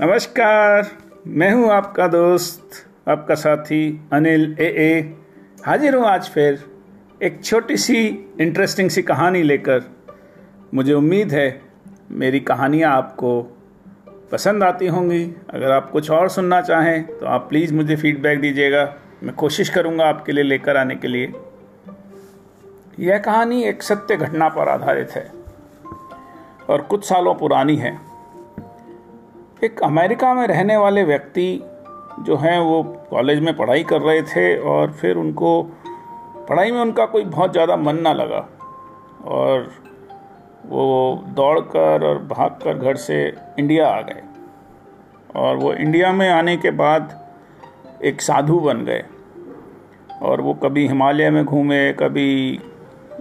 नमस्कार, मैं हूँ आपका दोस्त, आपका साथी अनिल ए ए। हाजिर हूँ आज फिर एक छोटी सी इंटरेस्टिंग सी कहानी लेकर। मुझे उम्मीद है मेरी कहानियाँ आपको पसंद आती होंगी। अगर आप कुछ और सुनना चाहें तो आप प्लीज़ मुझे फीडबैक दीजिएगा। मैं कोशिश करूँगा आपके लिए लेकर आने के लिए। यह कहानी एक सत्य घटना पर आधारित है और कुछ सालों पुरानी है। एक अमेरिका में रहने वाले व्यक्ति जो हैं, वो कॉलेज में पढ़ाई कर रहे थे और फिर उनको पढ़ाई में उनका कोई बहुत ज़्यादा मन ना लगा और वो दौड़कर और भागकर घर से इंडिया आ गए और वो इंडिया में आने के बाद एक साधु बन गए और वो कभी हिमालय में घूमे, कभी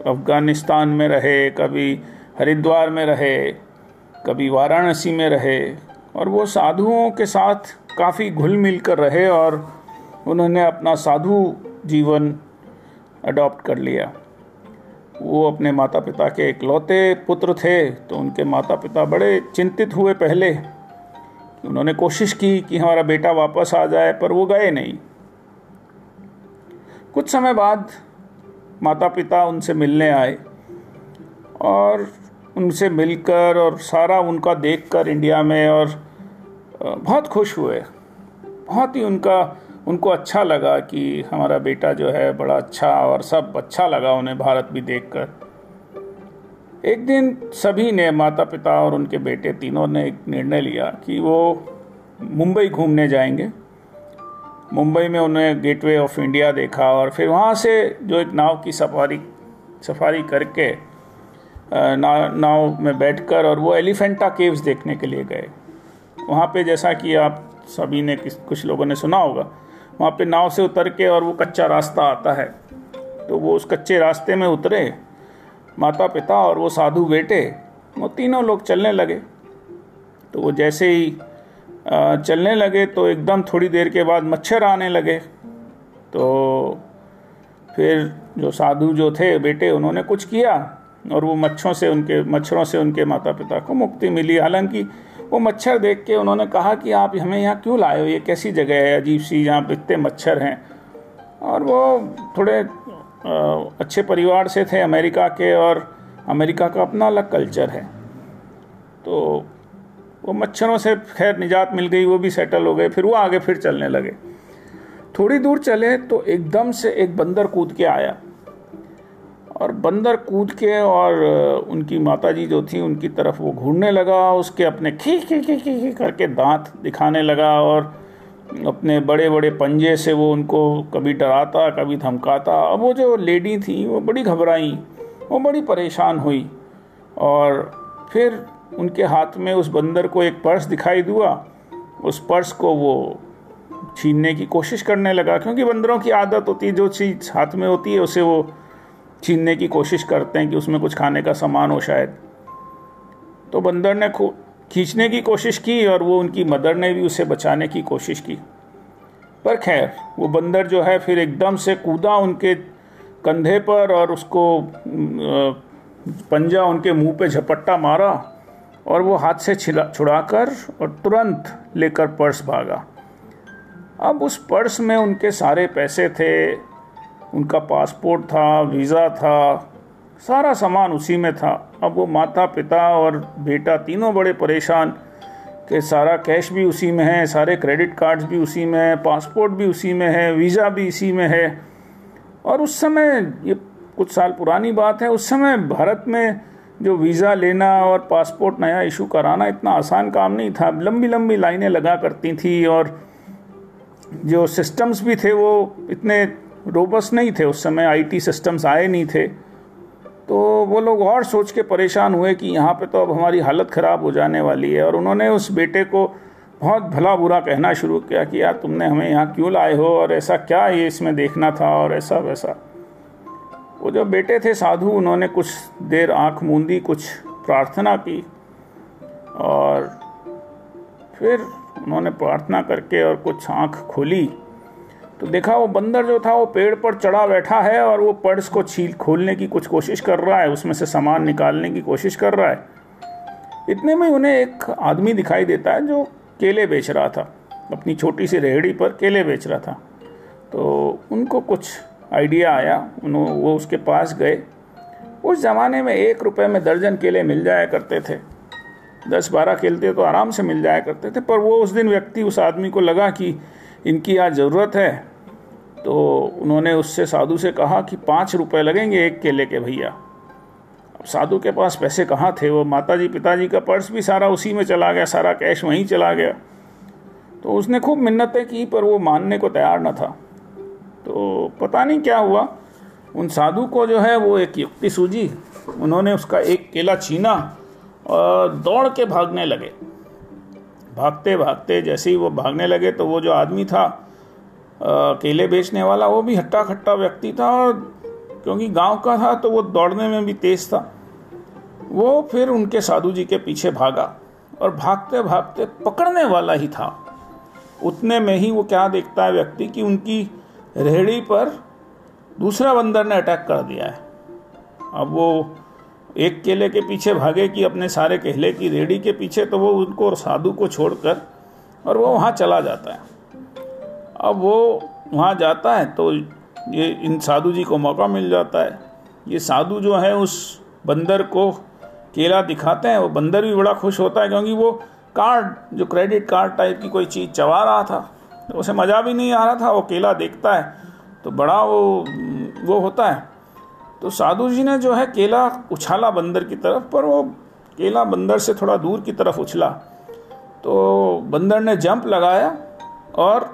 अफ़गानिस्तान में रहे, कभी हरिद्वार में रहे, कभी वाराणसी में रहे। और वो साधुओं के साथ काफ़ी घुल मिल कर रहे और उन्होंने अपना साधु जीवन अडॉप्ट कर लिया। वो अपने माता पिता के इकलौते पुत्र थे तो उनके माता पिता बड़े चिंतित हुए पहले। उन्होंने कोशिश की कि हमारा बेटा वापस आ जाए, पर वो गए नहीं। कुछ समय बाद माता पिता उनसे मिलने आए और उनसे मिलकर और सारा उनका देखकर इंडिया में और बहुत खुश हुए। बहुत ही उनका, उनको अच्छा लगा कि हमारा बेटा जो है बड़ा अच्छा और सब अच्छा लगा उन्हें भारत भी देखकर। एक दिन सभी ने माता पिता और उनके बेटे तीनों ने एक निर्णय लिया कि वो मुंबई घूमने जाएँगे। मुंबई में उन्हें गेटवे ऑफ़ इंडिया देखा और फिर वहाँ से जो एक नाव की सफारी सफारी करके नाव नाव में बैठकर और वो एलिफेंटा केव्स देखने के लिए गए। वहाँ पे जैसा कि आप सभी ने कुछ लोगों ने सुना होगा, वहाँ पे नाव से उतर के और वो कच्चा रास्ता आता है। तो वो उस कच्चे रास्ते में उतरे माता पिता और वो साधु बेटे, वो तीनों लोग चलने लगे। तो वो जैसे ही चलने लगे तो एकदम थोड़ी देर के बाद मच्छर आने लगे। तो फिर जो साधु जो थे, बेटे, उन्होंने कुछ किया। और वो मच्छरों से उनके, मच्छरों से उनके माता पिता को मुक्ति मिली। हालाँकि वो मच्छर देख के उन्होंने कहा कि आप हमें यहाँ क्यों लाए हो? ये कैसी जगह है अजीब सी यहाँ इतने मच्छर हैं? और वो थोड़े अच्छे परिवार से थे अमेरिका के और अमेरिका का अपना अलग कल्चर है। तो वो मच्छरों से खैर निजात मिल गई, वो भी सेटल हो गए, फिर वो आगे फिर चलने लगे। थोड़ी दूर चले तो एकदम से एक बंदर कूद के आया। और बंदर कूद के और उनकी माताजी जो थी उनकी तरफ़ वो घूरने लगा, उसके अपने खी खी खी खी खी करके दांत दिखाने लगा और अपने बड़े बड़े पंजे से वो उनको कभी डराता, कभी धमकाता। अब वो जो लेडी थी, वो बड़ी घबराई, वो बड़ी परेशान हुई और फिर उनके हाथ में उस बंदर को एक पर्स दिखाई दुआ। उस पर्स को वो छीनने की कोशिश करने लगा, क्योंकि बंदरों की आदत होती है, जो चीज़ हाथ में होती है, उसे वो छीनने की कोशिश करते हैं कि उसमें कुछ खाने का सामान हो शायद। तो बंदर ने खींचने की कोशिश की और वो उनकी मदर ने भी उसे बचाने की कोशिश की। पर खैर, वो बंदर जो है फिर एकदम से कूदा उनके कंधे पर और उसको पंजा उनके मुँह पे झपट्टा मारा और वो हाथ से छुड़ाकर और तुरंत लेकर पर्स भागा। अब उस पर्स में उनके सारे पैसे थे उनका पासपोर्ट था, वीज़ा था, सारा सामान उसी में था। अब वो माता पिता और बेटा तीनों बड़े परेशान कि सारा कैश भी उसी में है, सारे क्रेडिट कार्ड्स भी उसी में है, पासपोर्ट भी उसी में है, वीज़ा भी इसी में है। और उस समय ये कुछ साल पुरानी बात है, उस समय भारत में जो वीज़ा लेना और पासपोर्ट नया इशू कराना इतना आसान काम नहीं था। लंबी लंबी लाइनें लगा करती थी और जो सिस्टम्स भी थे वो इतने रोबस नहीं थे, उस समय आईटी सिस्टम्स आए नहीं थे। तो वो लोग और सोच के परेशान हुए कि यहाँ पे तो अब हमारी हालत ख़राब हो जाने वाली है। और उन्होंने उस बेटे को बहुत भला बुरा कहना शुरू किया कि यार तुमने हमें यहाँ क्यों लाए हो? और ऐसा क्या ये इसमें देखना था और ऐसा वैसा। वो जो बेटे थे साधु, उन्होंने कुछ देर आँख मूंदी, कुछ प्रार्थना की और फिर उन्होंने प्रार्थना करके और कुछ आँख खोली। तो देखा वो बंदर जो था वो पेड़ पर चढ़ा बैठा है और वो पर्स को छील खोलने की कुछ कोशिश कर रहा है, उसमें से सामान निकालने की कोशिश कर रहा है। इतने में उन्हें एक आदमी दिखाई देता है जो केले बेच रहा था, अपनी छोटी सी रेहड़ी पर केले बेच रहा था। तो उनको कुछ आइडिया आया उन्होंने वो उसके पास गए। उस ज़माने में एक रुपये में दर्जन केले मिल जाया करते थे। दस बारह केले तो आराम से मिल जाया करते थे, पर वो उस दिन व्यक्ति उस आदमी को लगा कि इनकी आज ज़रूरत है। तो उन्होंने उससे साधु से कहा कि पाँच रुपए लगेंगे एक केले के भैया। अब साधु के पास पैसे कहाँ थे? वो माता जी पिताजी का पर्स भी सारा उसी में चला गया, सारा कैश वहीं चला गया। तो उसने खूब मिन्नतें की, पर वो मानने को तैयार न था। तो पता नहीं क्या हुआ। उन साधु को जो है वो एक युक्ति सूझी। उन्होंने उसका एक केला छीना और दौड़ के भागने लगे। भागते भागते जैसे ही वो भागने लगे तो वो जो आदमी था केले बेचने वाला वो भी हट्टा खट्टा व्यक्ति था और क्योंकि गाँव का था तो वो दौड़ने में भी तेज था। वो फिर उनके साधु जी के पीछे भागा और भागते भागते पकड़ने वाला ही था। उतने में ही वो क्या देखता है व्यक्ति कि उनकी रेहड़ी पर दूसरा बंदर ने अटैक कर दिया है। अब वो एक केले के पीछे भागे कि अपने सारे केले की रेडी के पीछे तो वो उनको और साधु को छोड़कर और वो वहाँ चला जाता है। अब वो वहाँ जाता है तो ये इन साधु जी को मौका मिल जाता है। ये साधु जो है उस बंदर को केला दिखाते हैं, वो बंदर भी बड़ा खुश होता है क्योंकि वो कार्ड, जो क्रेडिट कार्ड टाइप की कोई चीज़ चबा रहा था तो उसे मज़ा भी नहीं आ रहा था, वो केला देखता है तो बड़ा वो वो होता है। तो साधु जी ने जो है केला उछाला बंदर की तरफ़, पर वो केला बंदर से थोड़ा दूर की तरफ़ उछला। तो बंदर ने जंप लगाया और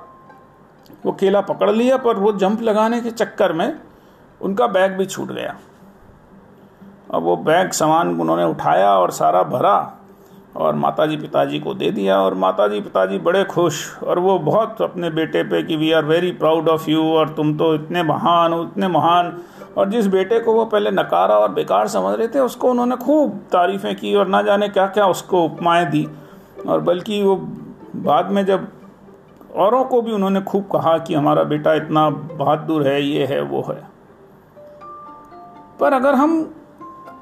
वो केला पकड़ लिया, पर वो जंप लगाने के चक्कर में उनका बैग भी छूट गया। अब वो बैग सामान उन्होंने उठाया और सारा भरा और माताजी पिताजी को दे दिया और माताजी पिताजी बड़े खुश और वो बहुत अपने बेटे पे कि we are very proud of you और तुम तो इतने महान हो, इतने महान। और जिस बेटे को वो पहले नकारा और बेकार समझ रहे थे, उसको उन्होंने खूब तारीफ़ें की और ना जाने क्या क्या उसको उपमाएँ दी। और बल्कि वो बाद में जब औरों को भी उन्होंने खूब कहा कि हमारा बेटा इतना बहादुर है, ये है, वो है। पर अगर हम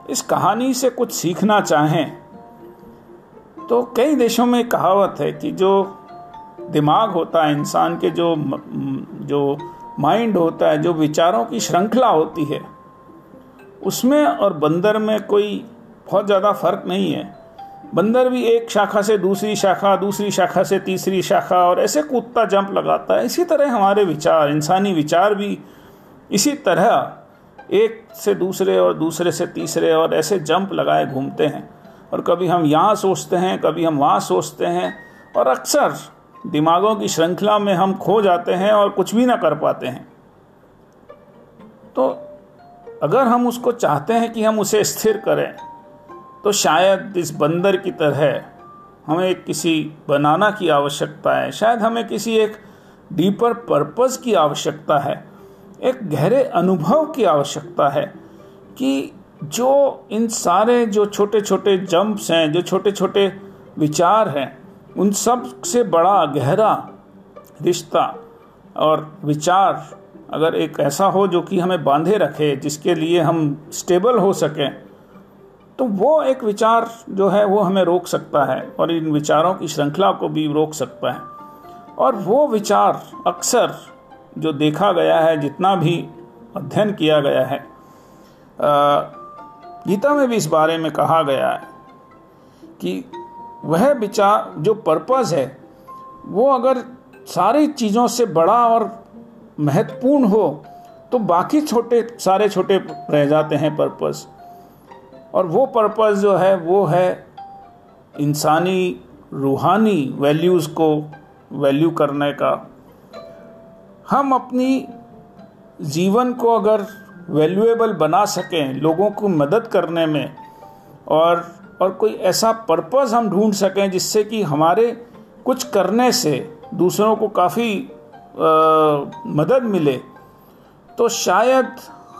इस कहानी से कुछ सीखना चाहें तो कई देशों में कहावत है कि जो दिमाग होता है इंसान के, जो जो माइंड होता है, जो विचारों की श्रृंखला होती है, उसमें और बंदर में कोई बहुत ज़्यादा फ़र्क नहीं है। बंदर भी एक शाखा से दूसरी शाखा दूसरी शाखा से तीसरी शाखा, और ऐसे कूदता, जंप लगाता है। इसी तरह हमारे विचार, इंसानी विचार भी इसी तरह एक से दूसरे और दूसरे से तीसरे और ऐसे जंप लगाए घूमते हैं। और कभी हम यहाँ सोचते हैं, कभी हम वहाँ सोचते हैं, और अक्सर दिमागों की श्रृंखला में हम खो जाते हैं और कुछ भी ना कर पाते हैं। तो अगर हम उसको चाहते हैं कि हम उसे स्थिर करें तो शायद इस बंदर की तरह हमें किसी बनाना की आवश्यकता है। शायद हमें किसी एक डीपर पर्पस की आवश्यकता है। एक गहरे अनुभव की आवश्यकता है कि जो इन सारे जो छोटे छोटे जंप्स हैं, जो छोटे छोटे विचार हैं, उन सबसे बड़ा गहरा रिश्ता और विचार अगर एक ऐसा हो जो कि हमें बांधे रखे, जिसके लिए हम स्टेबल हो सकें तो वो एक विचार जो है, वो हमें रोक सकता है और इन विचारों की श्रृंखला को भी रोक सकता है। और वो विचार अक्सर जो देखा गया है, जितना भी अध्ययन किया गया है गीता में भी इस बारे में कहा गया है कि वह विचार, जो पर्पस है, वो अगर सारी चीज़ों से बड़ा और महत्वपूर्ण हो तो बाकी छोटे, सारे छोटे रह जाते हैं पर्पस। और वो पर्पस जो है, वो है इंसानी रूहानी वैल्यूज़ को वैल्यू करने का। हम अपनी जीवन को अगर वैल्यूएबल बना सकें, लोगों को मदद करने में, और और कोई ऐसा पर्पस हम ढूंढ सकें जिससे कि हमारे कुछ करने से दूसरों को काफ़ी मदद मिले तो शायद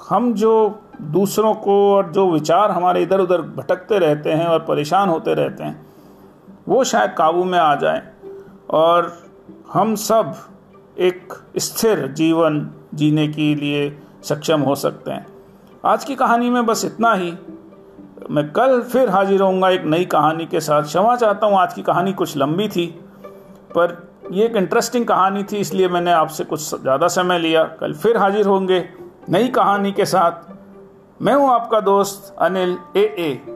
हम जो दूसरों को और जो विचार हमारे इधर उधर भटकते रहते हैं और परेशान होते रहते हैं, वो शायद काबू में आ जाए। और हम सब एक स्थिर जीवन जीने के लिए सक्षम हो सकते हैं। आज की कहानी में बस इतना ही। मैं कल फिर हाजिर होऊँगा एक नई कहानी के साथ। क्षमा चाहता हूँ, आज की कहानी कुछ लंबी थी, पर ये एक इंटरेस्टिंग कहानी थी, इसलिए मैंने आपसे कुछ ज़्यादा समय लिया। कल फिर हाजिर होंगे नई कहानी के साथ। मैं हूँ आपका दोस्त अनिल ए ए।